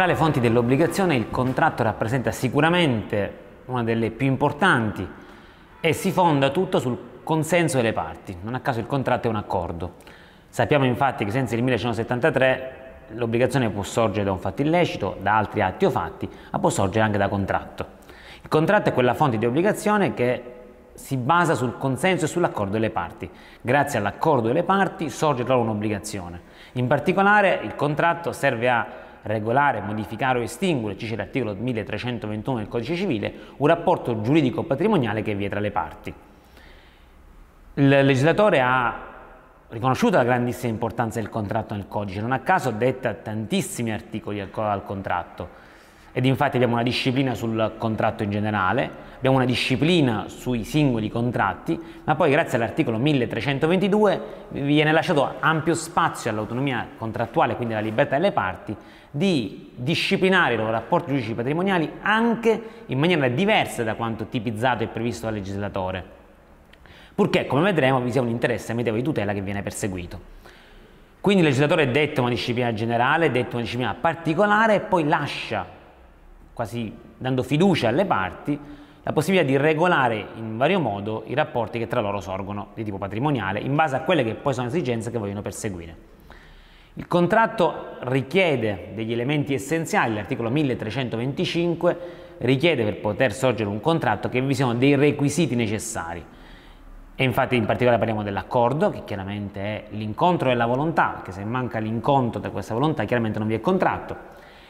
Tra le fonti dell'obbligazione il contratto rappresenta sicuramente una delle più importanti e si fonda tutto sul consenso delle parti. Non a caso il contratto è un accordo. Sappiamo infatti che senza il 1173 l'obbligazione può sorgere da un fatto illecito, da altri atti o fatti, ma può sorgere anche da contratto. Il contratto è quella fonte di obbligazione che si basa sul consenso e sull'accordo delle parti. Grazie all'accordo delle parti sorge loro un'obbligazione. In particolare il contratto serve a regolare, modificare o estinguere, dice l'articolo 1321 del Codice Civile, un rapporto giuridico patrimoniale che vi è tra le parti. Il legislatore ha riconosciuto la grandissima importanza del contratto nel codice, non a caso detta tantissimi articoli al contratto ed infatti abbiamo una disciplina sul contratto in generale, abbiamo una disciplina sui singoli contratti, ma poi grazie all'articolo 1322 viene lasciato ampio spazio all'autonomia contrattuale, quindi alla libertà delle parti, di disciplinare i loro rapporti giudici patrimoniali anche in maniera diversa da quanto tipizzato e previsto dal legislatore, purché, come vedremo, vi sia un interesse amichevole di tutela che viene perseguito. Quindi il legislatore detta una disciplina generale, detta una disciplina particolare e poi lascia, quasi dando fiducia alle parti, la possibilità di regolare in vario modo i rapporti che tra loro sorgono di tipo patrimoniale in base a quelle che poi sono esigenze che vogliono perseguire. Il contratto richiede degli elementi essenziali, l'articolo 1325 richiede per poter sorgere un contratto che vi siano dei requisiti necessari. E infatti in particolare parliamo dell'accordo, che chiaramente è l'incontro della volontà, che se manca l'incontro di questa volontà chiaramente non vi è contratto.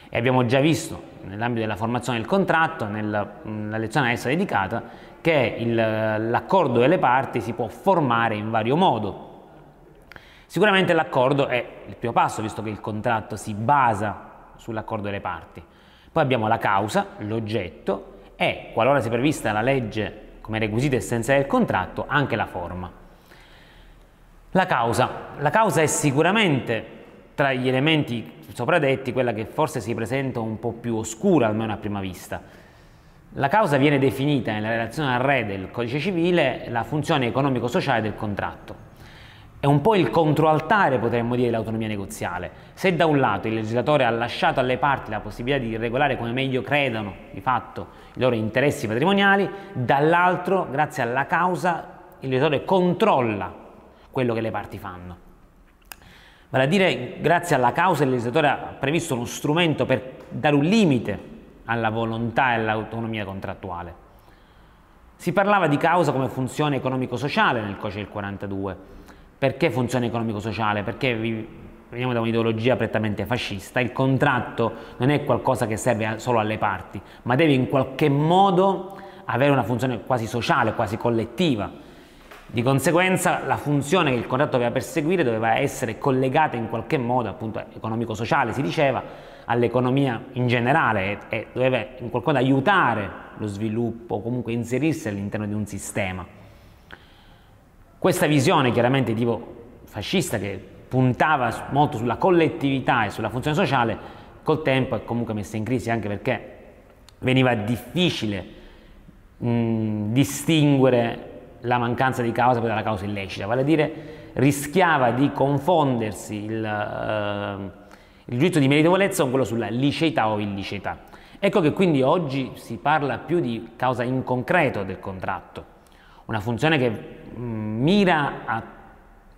E abbiamo già visto nell'ambito della formazione del contratto, nella, nella lezione a essa dedicata, che l'accordo delle parti si può formare in vario modo, Sicuramente l'accordo è il primo passo, visto che il contratto si basa sull'accordo delle parti. Poi abbiamo la causa, l'oggetto e, qualora sia prevista la legge come requisito essenziale del contratto, anche la forma. La causa. La causa è sicuramente tra gli elementi sopradetti quella che forse si presenta un po' più oscura, almeno a prima vista. La causa viene definita nella relazione al re del codice civile la funzione economico-sociale del contratto. È un po' il controaltare, potremmo dire, dell'autonomia negoziale. Se da un lato il legislatore ha lasciato alle parti la possibilità di regolare come meglio credano, di fatto, i loro interessi patrimoniali, dall'altro, grazie alla causa, il legislatore controlla quello che le parti fanno. Vale a dire, grazie alla causa, il legislatore ha previsto uno strumento per dare un limite alla volontà e all'autonomia contrattuale. Si parlava di causa come funzione economico-sociale nel codice del 42 perché funzione economico-sociale? Perché veniamo da un'ideologia prettamente fascista, il contratto non è qualcosa che serve solo alle parti, ma deve in qualche modo avere una funzione quasi sociale, quasi collettiva. Di conseguenza la funzione che il contratto doveva perseguire doveva essere collegata in qualche modo, appunto economico-sociale si diceva, all'economia in generale e, e doveva in qualche modo aiutare lo sviluppo comunque inserirsi all'interno di un sistema. Questa visione chiaramente tipo fascista che puntava molto sulla collettività e sulla funzione sociale, col tempo è comunque messa in crisi anche perché veniva difficile mh, distinguere la mancanza di causa dalla causa illecita, vale a dire rischiava di confondersi il, uh, il giudizio di meritevolezza con quello sulla liceità o illiceità. Ecco che quindi oggi si parla più di causa in concreto del contratto, una funzione che mira a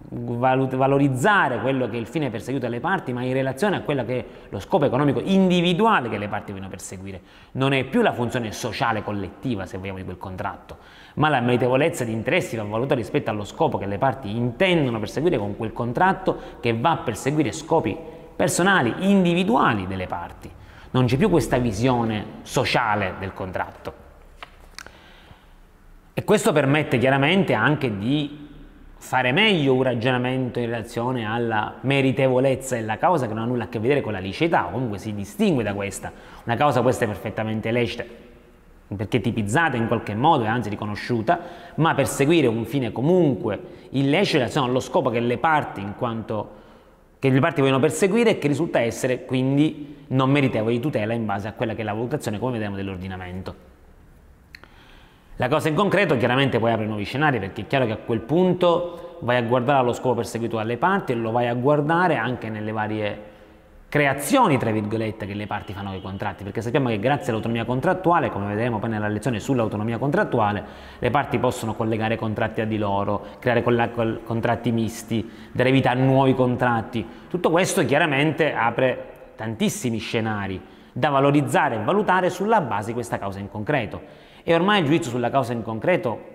valorizzare quello che è il fine perseguito dalle parti, ma in relazione a quello che è lo scopo economico individuale che le parti vogliono perseguire. Non è più la funzione sociale collettiva, se vogliamo, di quel contratto, ma la meritevolezza di interessi va valutata rispetto allo scopo che le parti intendono perseguire con quel contratto che va a perseguire scopi personali, individuali delle parti. Non c'è più questa visione sociale del contratto. E questo permette chiaramente anche di fare meglio un ragionamento in relazione alla meritevolezza della causa che non ha nulla a che vedere con la liceità, comunque si distingue da questa. Una causa può essere perfettamente lecita perché tipizzata in qualche modo e anzi riconosciuta, ma perseguire un fine comunque illecito in relazione allo scopo che le parti in quanto che le parti vogliono perseguire e che risulta essere quindi non meritevole di tutela in base a quella che è la valutazione, come vedremo, dell'ordinamento. La cosa in concreto chiaramente poi apre nuovi scenari perché è chiaro che a quel punto vai a guardare allo scopo perseguito dalle parti e lo vai a guardare anche nelle varie creazioni, tra virgolette, che le parti fanno con i contratti, perché sappiamo che grazie all'autonomia contrattuale, come vedremo poi nella lezione sull'autonomia contrattuale, le parti possono collegare contratti a di loro, creare contratti misti, dare vita a nuovi contratti. Tutto questo chiaramente apre tantissimi scenari da valorizzare e valutare sulla base di questa causa in concreto. E ormai il giudizio sulla causa in concreto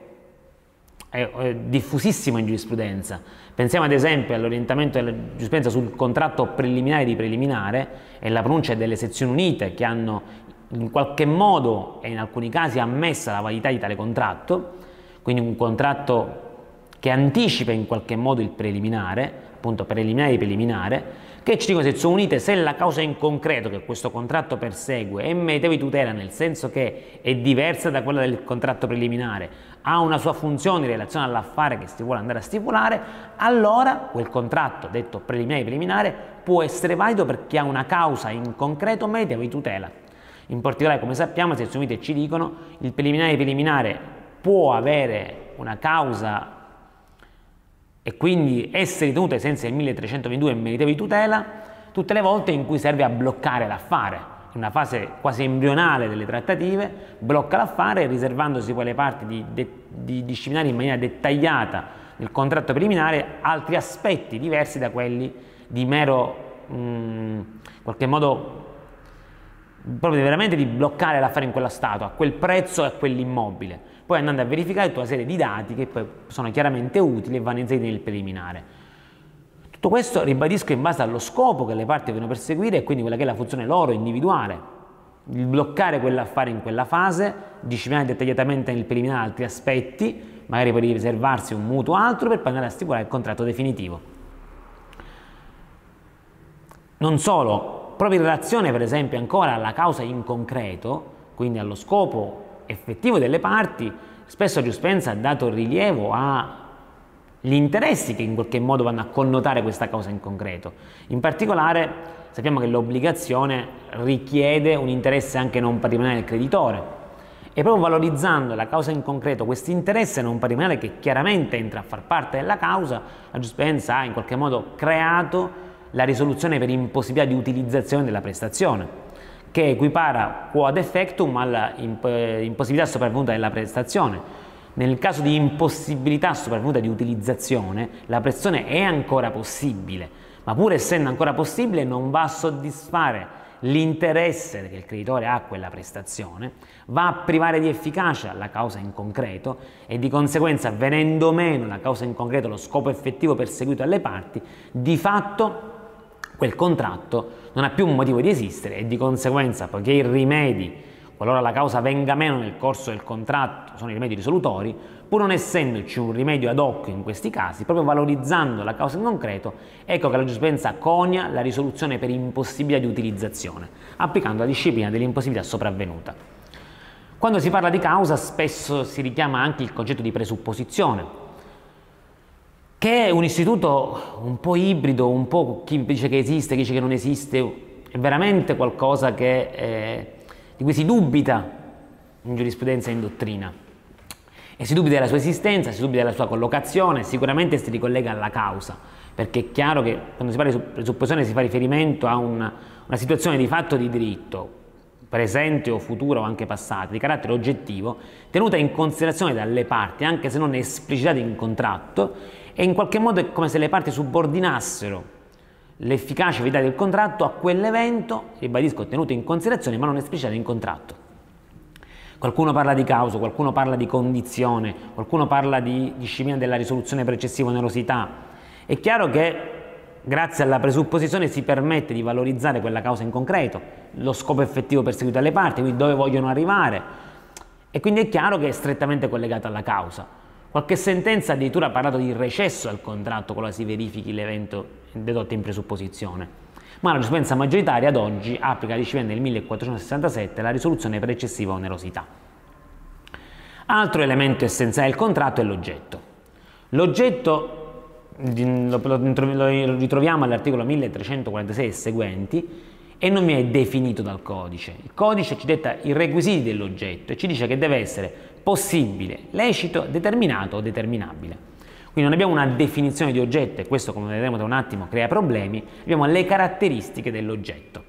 è, diffusissimo in giurisprudenza. Pensiamo ad esempio all'orientamento della giurisprudenza sul contratto preliminare di preliminare e la pronuncia delle sezioni unite che hanno in qualche modo e in alcuni casi ammessa la validità di tale contratto, quindi un contratto che anticipa in qualche modo il preliminare, appunto preliminare di preliminare, che ci dicono sezioni unite se la causa in concreto che questo contratto persegue è meritevole di tutela nel senso che è diversa da quella del contratto preliminare, ha una sua funzione in relazione all'affare che si vuole andare a stipulare, allora quel contratto detto preliminare preliminare può essere valido perché ha una causa in concreto meritevole di tutela. In particolare, come sappiamo, le sezioni unite ci dicono il preliminare preliminare può avere una causa e quindi essere ritenuto ai sensi del 1322 meritevole di tutela tutte le volte in cui serve a bloccare l'affare. In una fase quasi embrionale delle trattative, blocca l'affare riservandosi poi le parti di, di disciplinare in maniera dettagliata nel contratto preliminare altri aspetti diversi da quelli di mero, in qualche modo, proprio veramente di bloccare l'affare in quella stato, a quel prezzo e a quell'immobile poi andando a verificare tutta una serie di dati che poi sono chiaramente utili e vanno inseriti nel preliminare. Tutto questo ribadisco in base allo scopo che le parti devono perseguire e quindi quella che è la funzione loro individuale, il bloccare quell'affare in quella fase, disciplinare dettagliatamente nel preliminare altri aspetti, magari per riservarsi un mutuo altro per poi andare a stipulare il contratto definitivo. Non solo, proprio in relazione per esempio ancora alla causa in concreto, quindi allo scopo effettivo delle parti, spesso la giurisprudenza ha dato rilievo agli interessi che in qualche modo vanno a connotare questa causa in concreto. In particolare sappiamo che l'obbligazione richiede un interesse anche non patrimoniale del creditore e proprio valorizzando la causa in concreto, questo interesse non patrimoniale che chiaramente entra a far parte della causa, la giurisprudenza ha in qualche modo creato la risoluzione per impossibilità di utilizzazione della prestazione che equipara quod effectum alla impossibilità sopravvenuta della prestazione. Nel caso di impossibilità sopravvenuta di utilizzazione, la prestazione è ancora possibile, ma pur essendo ancora possibile non va a soddisfare l'interesse che il creditore ha a quella prestazione, va a privare di efficacia la causa in concreto e di conseguenza venendo meno la causa in concreto, lo scopo effettivo perseguito dalle parti, di fatto quel contratto non ha più un motivo di esistere e di conseguenza, poiché i rimedi, qualora la causa venga meno nel corso del contratto, sono i rimedi risolutori, pur non essendoci un rimedio ad hoc in questi casi, proprio valorizzando la causa in concreto, ecco che la giurisprudenza conia la risoluzione per impossibilità di utilizzazione, applicando la disciplina dell'impossibilità sopravvenuta. Quando si parla di causa spesso si richiama anche il concetto di presupposizione, che è un istituto un po' ibrido, un po' chi dice che esiste, chi dice che non esiste, è veramente qualcosa che, eh, di cui si dubita in giurisprudenza e in dottrina. E si dubita della sua esistenza, si dubita della sua collocazione, sicuramente si ricollega alla causa, perché è chiaro che quando si parla di presupposizione si fa riferimento a una, una situazione di fatto di diritto, presente o futuro o anche passato, di carattere oggettivo, tenuta in considerazione dalle parti, anche se non esplicitata in contratto, e in qualche modo è come se le parti subordinassero l'efficacia e del contratto a quell'evento, ribadisco, tenuto in considerazione ma non esplicitato in contratto. Qualcuno parla di causa, qualcuno parla di condizione, qualcuno parla di disciplina della risoluzione per eccessiva onerosità. È chiaro che grazie alla presupposizione si permette di valorizzare quella causa in concreto, lo scopo effettivo perseguito dalle parti, quindi dove vogliono arrivare. E quindi è chiaro che è strettamente collegata alla causa. Qualche sentenza addirittura ha parlato di recesso al contratto qualora si verifichi l'evento dedotto in presupposizione. Ma la giurisprudenza maggioritaria ad oggi applica la disciplina del 1467 la risoluzione per eccessiva onerosità. Altro elemento essenziale del contratto è l'oggetto. L'oggetto lo ritroviamo all'articolo 1346 e seguenti e non viene definito dal codice. Il codice ci detta i requisiti dell'oggetto e ci dice che deve essere possibile, lecito, determinato o determinabile. Quindi non abbiamo una definizione di oggetto, e questo come vedremo tra un attimo crea problemi, abbiamo le caratteristiche dell'oggetto.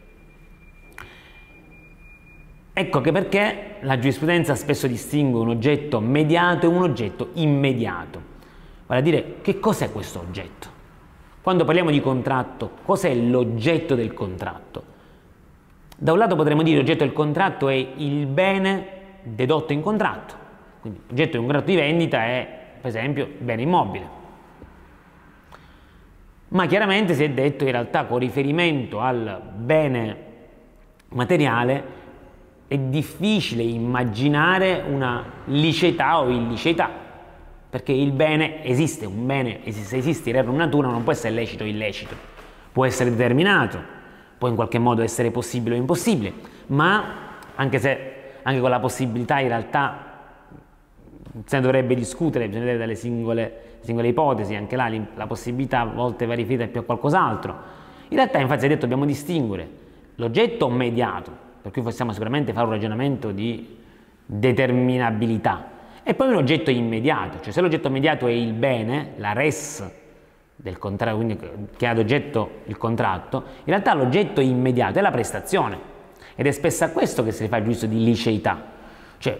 Ecco che perché la giurisprudenza spesso distingue un oggetto mediato e un oggetto immediato. Vale a dire, che cos'è questo oggetto? Quando parliamo di contratto, cos'è l'oggetto del contratto? Da un lato potremmo dire che l'oggetto del contratto è il bene dedotto in contratto, quindi l'oggetto di un contratto di vendita è per esempio bene immobile. Ma chiaramente si è detto in realtà con riferimento al bene materiale è difficile immaginare una liceità o illiceità, perché il bene esiste, un bene se esiste in rerum natura non può essere lecito o illecito, può essere determinato, può in qualche modo essere possibile o impossibile, ma anche se anche con la possibilità in realtà se ne dovrebbe discutere, bisogna vedere dalle singole, singole ipotesi, anche là la possibilità a volte va riferita più a qualcos'altro. In realtà infatti si è detto dobbiamo distinguere l'oggetto mediato, per cui possiamo sicuramente fare un ragionamento di determinabilità, e poi un oggetto immediato, cioè se l'oggetto immediato è il bene, la res del contratto, quindi che ha ad oggetto il contratto, in realtà l'oggetto immediato è la prestazione ed è spesso a questo che si fa il giudizio di liceità, cioè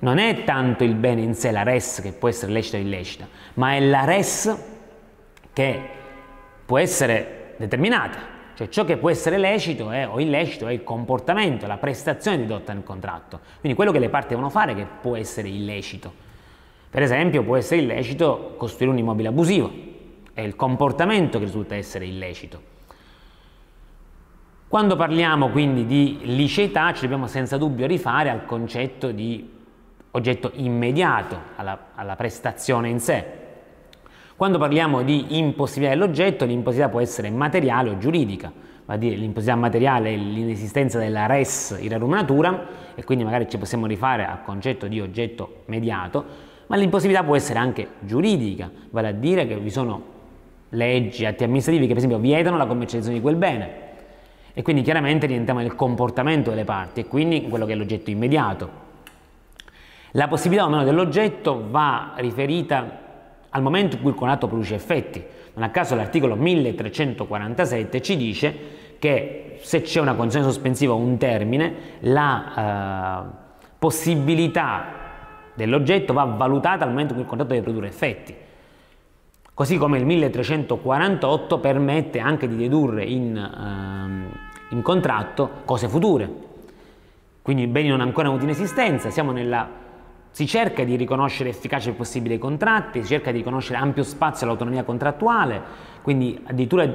non è tanto il bene in sé, la res che può essere lecita o illecita, ma è la res che può essere determinata. Cioè ciò che può essere lecito è, o illecito è il comportamento, la prestazione dedotta nel contratto. Quindi quello che le parti devono fare che può essere illecito. Per esempio può essere illecito costruire un immobile abusivo, è il comportamento che risulta essere illecito. Quando parliamo quindi di liceità ci dobbiamo senza dubbio rifare al concetto di oggetto immediato alla, alla prestazione in sé. Quando parliamo di impossibilità dell'oggetto, l'impossibilità può essere materiale o giuridica, va a dire l'impossibilità materiale è l'inesistenza della res in rerum natura e quindi magari ci possiamo rifare al concetto di oggetto mediato, ma l'impossibilità può essere anche giuridica, vale a dire che vi sono leggi, atti amministrativi che per esempio vietano la commercializzazione di quel bene e quindi chiaramente rientriamo nel comportamento delle parti e quindi quello che è l'oggetto immediato. La possibilità o meno dell'oggetto va riferita al momento in cui il contratto produce effetti. Non a caso l'articolo 1347 ci dice che se c'è una condizione sospensiva o un termine, la eh, possibilità dell'oggetto va valutata al momento in cui il contratto deve produrre effetti. Così come il 1348 permette anche di dedurre in, ehm, in contratto cose future. Quindi beni non ancora avuti in esistenza, nella si cerca di riconoscere efficacia il possibile ai contratti, si cerca di riconoscere ampio spazio all'autonomia contrattuale, quindi addirittura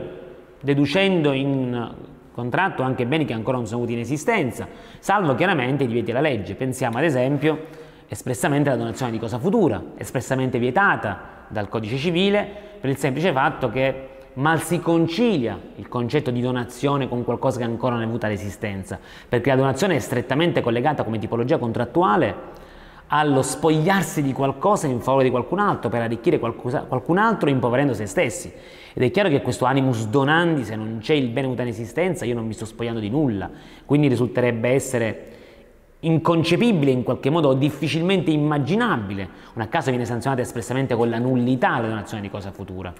deducendo in contratto anche beni che ancora non sono avuti in esistenza, salvo chiaramente i divieti della legge. Pensiamo ad esempio espressamente alla donazione di cosa futura, espressamente vietata dal codice civile per il semplice fatto che mal si concilia il concetto di donazione con qualcosa che ancora non è avuta l'esistenza, perché la donazione è strettamente collegata come tipologia contrattuale allo spogliarsi di qualcosa in favore di qualcun altro per arricchire qualcun altro impoverendo se stessi. Ed è chiaro che questo animus donandi, se non c'è il bene in esistenza, io non mi sto spogliando di nulla. Quindi risulterebbe essere inconcepibile in qualche modo o difficilmente immaginabile. Un a caso viene sanzionata espressamente con la nullità la donazione di cosa futura.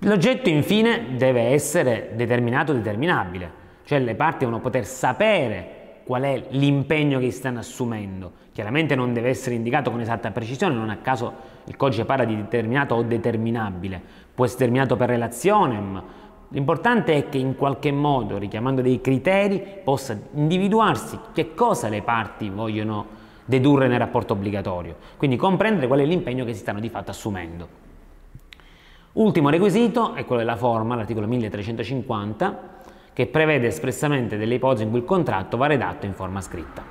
L'oggetto infine deve essere determinato o determinabile, cioè le parti devono poter sapere qual è l'impegno che stanno assumendo. Chiaramente non deve essere indicato con esatta precisione, non a caso il codice parla di determinato o determinabile, può essere determinato per relazione, L'importante è che in qualche modo, richiamando dei criteri, possa individuarsi che cosa le parti vogliono dedurre nel rapporto obbligatorio, quindi comprendere qual è l'impegno che si stanno di fatto assumendo. Ultimo requisito è quello della forma, l'articolo 1350, che prevede espressamente delle ipotesi in cui il contratto va redatto in forma scritta.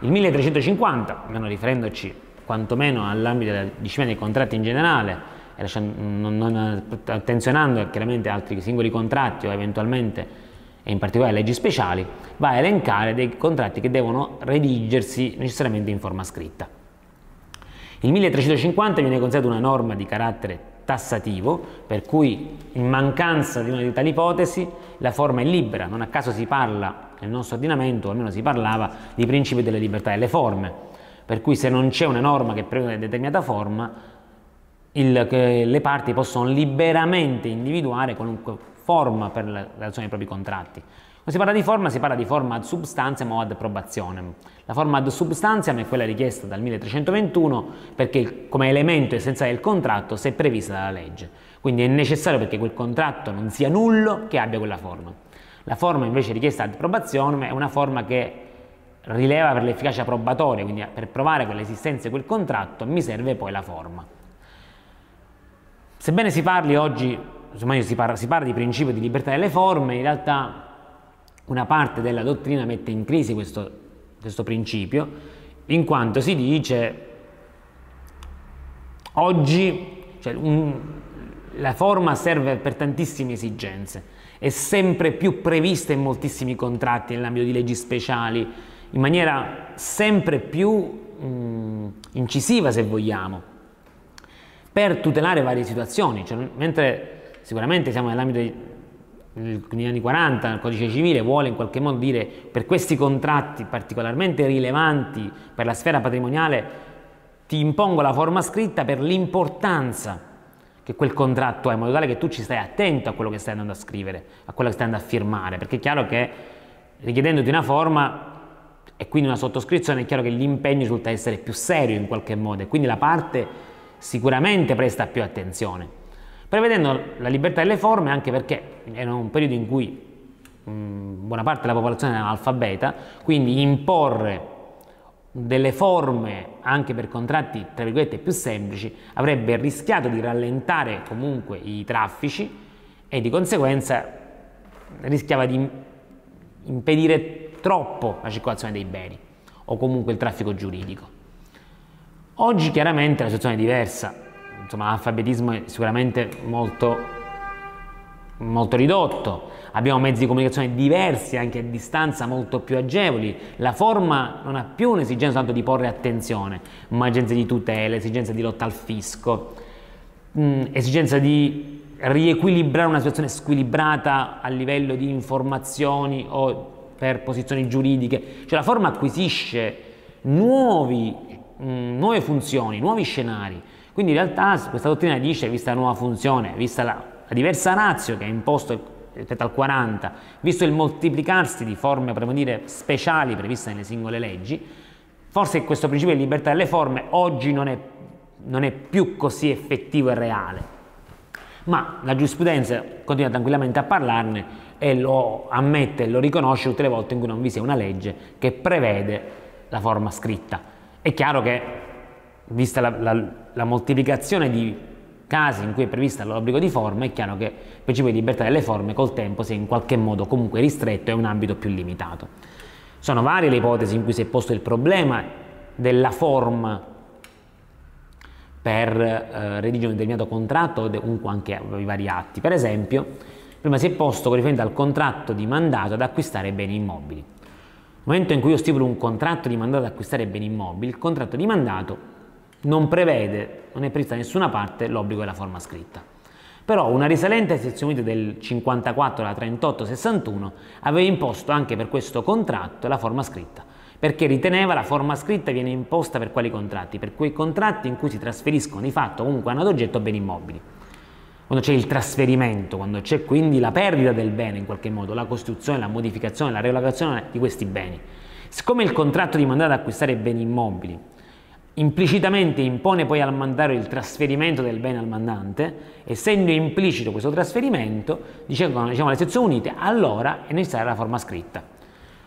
Il 1350, almeno riferendoci quantomeno all'ambito della disciplina dei contratti in generale, e non, non, attenzionando chiaramente altri singoli contratti o eventualmente e in particolare leggi speciali, va a elencare dei contratti che devono redigersi necessariamente in forma scritta. Il 1350 viene considerato una norma di carattere tassativo, per cui in mancanza di una di tali ipotesi la forma è libera, non a caso si parla nel nostro ordinamento, o almeno si parlava, di principio della libertà delle forme. per cui se non c'è una norma che prevede una determinata forma, il, le parti possono liberamente individuare qualunque forma per la redazione dei propri contratti. Quando si parla di forma, si parla di forma ad substantiam o ad probationem. La forma ad substantiam è quella richiesta dal 1321 perché come elemento essenziale del contratto se è prevista dalla legge. Quindi è necessario perché quel contratto non sia nullo che abbia quella forma. La forma invece richiesta ad probationem è una forma che rileva per l'efficacia probatoria, quindi per provare quell'esistenza di quel contratto mi serve poi la forma. Sebbene si parli oggi, insomma, si, parla, si parla di principio di libertà delle forme, in realtà una parte della dottrina mette in crisi questo, questo principio, in quanto si dice oggi cioè, un, la forma serve per tantissime esigenze, è sempre più prevista in moltissimi contratti nell'ambito di leggi speciali, in maniera sempre più mh, incisiva se vogliamo per tutelare varie situazioni, cioè, mentre sicuramente siamo nell'ambito degli anni 40, il codice civile vuole in qualche modo dire per questi contratti particolarmente rilevanti per la sfera patrimoniale ti impongo la forma scritta per l'importanza che quel contratto ha, in modo tale che tu ci stai attento a quello che stai andando a scrivere, a quello che stai andando a firmare, perché è chiaro che richiedendoti una forma e quindi una sottoscrizione è chiaro che l'impegno risulta essere più serio in qualche modo e quindi la parte sicuramente presta più attenzione, prevedendo la libertà delle forme anche perché era un periodo in cui mh, mm, buona parte della popolazione era analfabeta, quindi imporre delle forme anche per contratti tra virgolette più semplici avrebbe rischiato di rallentare comunque i traffici e di conseguenza rischiava di impedire troppo la circolazione dei beni o comunque il traffico giuridico. Oggi chiaramente la situazione è diversa, insomma l'alfabetismo è sicuramente molto, molto ridotto, abbiamo mezzi di comunicazione diversi, anche a distanza molto più agevoli, la forma non ha più un'esigenza tanto di porre attenzione, ma esigenze di tutela, esigenza di lotta al fisco, mh, mm, esigenza di riequilibrare una situazione squilibrata a livello di informazioni o per posizioni giuridiche, cioè la forma acquisisce nuovi mh, mm, nuove funzioni, nuovi scenari. Quindi in realtà questa dottrina dice, vista la nuova funzione, vista la, la diversa razio che è imposto rispetto al 40, visto il moltiplicarsi di forme, dire, speciali previste nelle singole leggi, forse questo principio di libertà delle forme oggi non è, non è più così effettivo e reale. Ma la giurisprudenza continua tranquillamente a parlarne e lo ammette e lo riconosce tutte le volte in cui non vi sia una legge che prevede la forma scritta. È chiaro che, vista la, la, la moltiplicazione di casi in cui è prevista l'obbligo di forma, è chiaro che il principio di libertà delle forme col tempo si è in qualche modo comunque ristretto e un ambito più limitato. Sono varie le ipotesi in cui si è posto il problema della forma per eh, redigere un determinato contratto o comunque anche i vari atti. Per esempio, prima si è posto con riferimento al contratto di mandato ad acquistare beni immobili. Nel momento in cui io stipolo un contratto di mandato ad acquistare beni immobili, il contratto di mandato non prevede, non è previsto da nessuna parte l'obbligo della forma scritta. Però una risalente sezione unite del 54 alla 3861 aveva imposto anche per questo contratto la forma scritta, perché riteneva la forma scritta viene imposta per quali contratti? Per quei contratti in cui si trasferiscono di fatto comunque ad oggetto beni immobili quando c'è il trasferimento, quando c'è quindi la perdita del bene in qualche modo, la costruzione, la modificazione, la relocazione di questi beni. Siccome il contratto di mandato ad acquistare beni immobili implicitamente impone poi al mandato il trasferimento del bene al mandante, essendo implicito questo trasferimento, dicevano diciamo, le sezioni unite, allora è necessaria la forma scritta.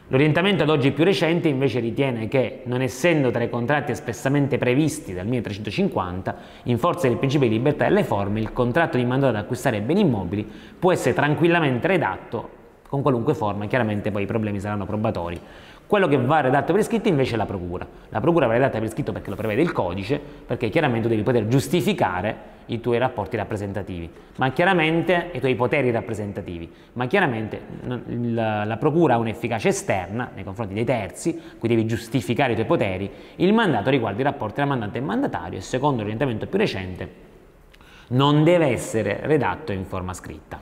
L'orientamento ad oggi più recente invece ritiene che, non essendo tra i contratti espressamente previsti dal 1350, in forza del principio di libertà delle forme, il contratto di mandato ad acquistare beni immobili può essere tranquillamente redatto con qualunque forma, chiaramente poi i problemi saranno probatori. Quello che va redatto per iscritto invece è la procura. La procura va redatta per iscritto perché lo prevede il codice, perché chiaramente devi poter giustificare i tuoi rapporti rappresentativi, ma chiaramente i tuoi poteri rappresentativi, ma chiaramente la, la procura ha un'efficacia esterna nei confronti dei terzi, cui devi giustificare i tuoi poteri, il mandato riguarda i rapporti tra mandante e mandatario e secondo l'orientamento più recente non deve essere redatto in forma scritta.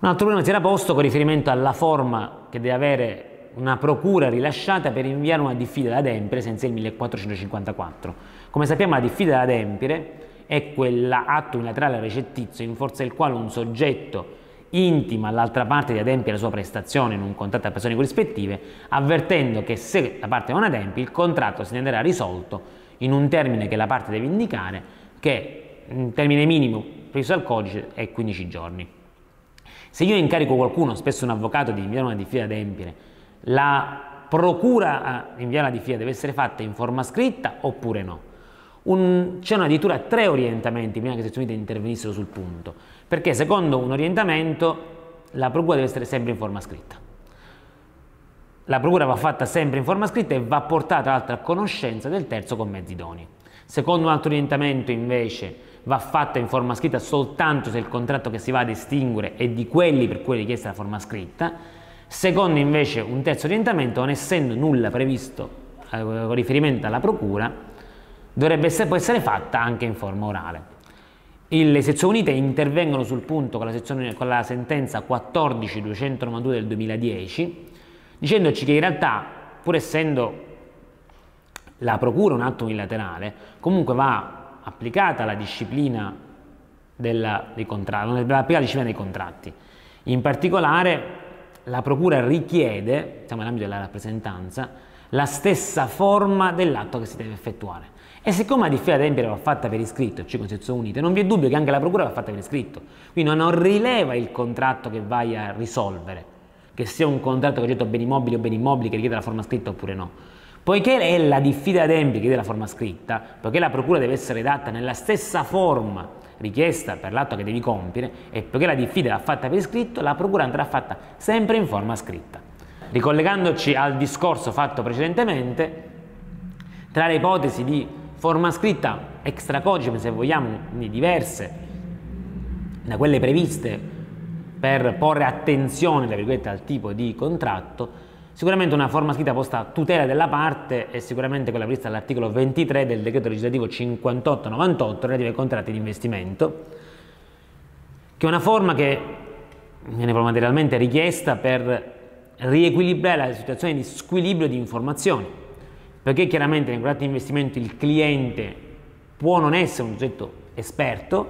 Un altro problema si era posto con riferimento alla forma che deve avere una procura rilasciata per inviare una diffida da adempiere senza il 1454. Come sappiamo la diffida da adempiere è quell'atto unilaterale recettizio in forza del quale un soggetto intima all'altra parte di adempiere la sua prestazione in un contratto a persone corrispettive, avvertendo che se la parte non adempie il contratto si renderà risolto in un termine che la parte deve indicare, che un termine minimo previsto dal codice è 15 giorni. Se io incarico qualcuno, spesso un avvocato, di inviare una diffida ad adempiere, la procura a inviare la diffida deve essere fatta in forma scritta oppure no? C'è addirittura tre orientamenti prima che le sezioni intervenissero sul punto, perché secondo un orientamento la procura deve essere sempre in forma scritta. La procura va fatta sempre in forma scritta e va portata tra l'altro a conoscenza del terzo con mezzi idonei. Secondo un altro orientamento invece va fatta in forma scritta soltanto se il contratto che si va ad estinguere è di quelli per cui è richiesta la forma scritta, secondo invece un terzo orientamento, non essendo nulla previsto eh, con riferimento alla procura, dovrebbe essere, può essere fatta anche in forma orale. Le sezioni unite intervengono sul punto con la, sezione, con la sentenza 14292 del 2010, dicendoci che in realtà, pur essendo la procura un atto unilaterale, comunque va applicata la disciplina della, dei contratti, va applicata la disciplina dei contratti. In particolare la procura richiede, siamo nell'ambito della rappresentanza, la stessa forma dell'atto che si deve effettuare. E siccome la diffida d'empire va fatta per iscritto, cioè con sezione unite, non vi è dubbio che anche la procura va fatta per iscritto. Quindi non rileva il contratto che vai a risolvere, che sia un contratto che oggetto beni mobili o beni immobili che richiede la forma scritta oppure no Poiché è la diffida adempie della forma scritta, poiché la procura deve essere redatta nella stessa forma richiesta per l'atto che devi compiere e poiché la diffida va fatta per iscritto, la procura andrà fatta sempre in forma scritta. Ricollegandoci al discorso fatto precedentemente, tra le ipotesi di forma scritta extracodice, se vogliamo, diverse da quelle previste per porre attenzione al tipo di contratto, Sicuramente una forma scritta posta a tutela della parte è sicuramente quella prevista dall'articolo 23 del decreto legislativo 5898 relativo ai contratti di investimento, che è una forma che viene materialmente richiesta per riequilibrare la situazione di squilibrio di informazioni, perché chiaramente nei contratti di investimento il cliente può non essere un soggetto esperto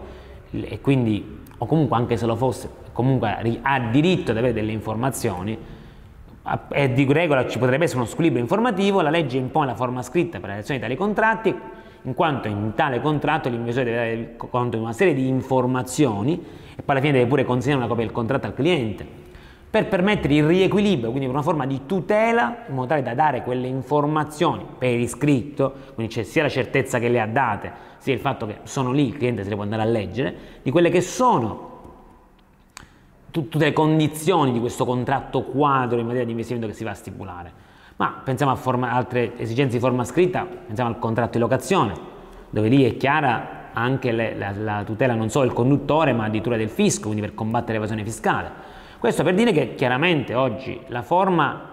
e quindi, o comunque anche se lo fosse, comunque ha diritto ad avere delle informazioni, e di regola ci potrebbe essere uno squilibrio informativo, la legge impone la forma scritta per la redazione di tali contratti, in quanto in tale contratto l'investitore deve dare conto di una serie di informazioni e poi alla fine deve pure consegnare una copia del contratto al cliente, per permettere il riequilibrio, quindi per una forma di tutela, in modo tale da dare quelle informazioni per iscritto, quindi c'è sia la certezza che le ha date, sia il fatto che sono lì, il cliente se le può andare a leggere, di quelle che sono tutte le condizioni di questo contratto quadro in materia di investimento che si va a stipulare. Ma pensiamo a forma, altre esigenze di forma scritta, pensiamo al contratto di locazione, dove lì è chiara anche le, la, la, tutela non solo del conduttore ma addirittura del fisco, quindi per combattere l'evasione fiscale. Questo per dire che chiaramente oggi la forma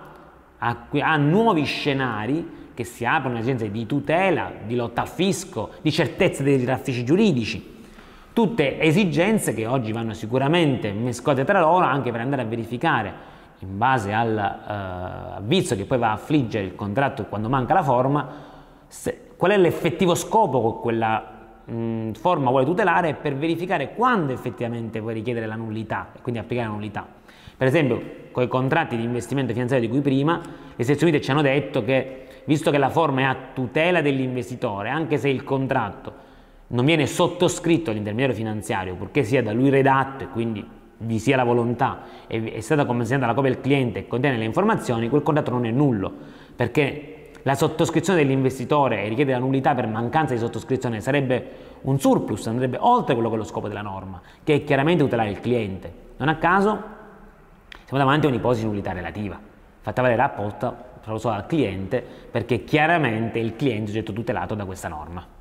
ha, ha nuovi scenari che si aprono esigenze di tutela, di lotta al fisco, di certezza dei traffici giuridici Tutte esigenze che oggi vanno sicuramente mescolate tra loro anche per andare a verificare in base all'avviso eh, che poi va a affliggere il contratto quando manca la forma, se, qual è l'effettivo scopo che quella mh, forma vuole tutelare per verificare quando effettivamente vuoi richiedere la nullità e quindi applicare la nullità. Per esempio, con i contratti di investimento finanziario di cui prima, le sezioni Unite ci hanno detto che, visto che la forma è a tutela dell'investitore, anche se il contratto non viene sottoscritto all'intermediario finanziario purché sia da lui redatto e quindi vi sia la volontà e è stata consegnata la copia al cliente e contiene le informazioni, quel contratto non è nullo perché la sottoscrizione dell'investitore e richiede la nullità per mancanza di sottoscrizione sarebbe un surplus, andrebbe oltre quello che è lo scopo della norma, che è chiaramente tutelare il cliente. Non a caso siamo davanti a un'ipotesi di nullità relativa, fatta valere apposta solo al cliente perché chiaramente il cliente è soggetto tutelato da questa norma.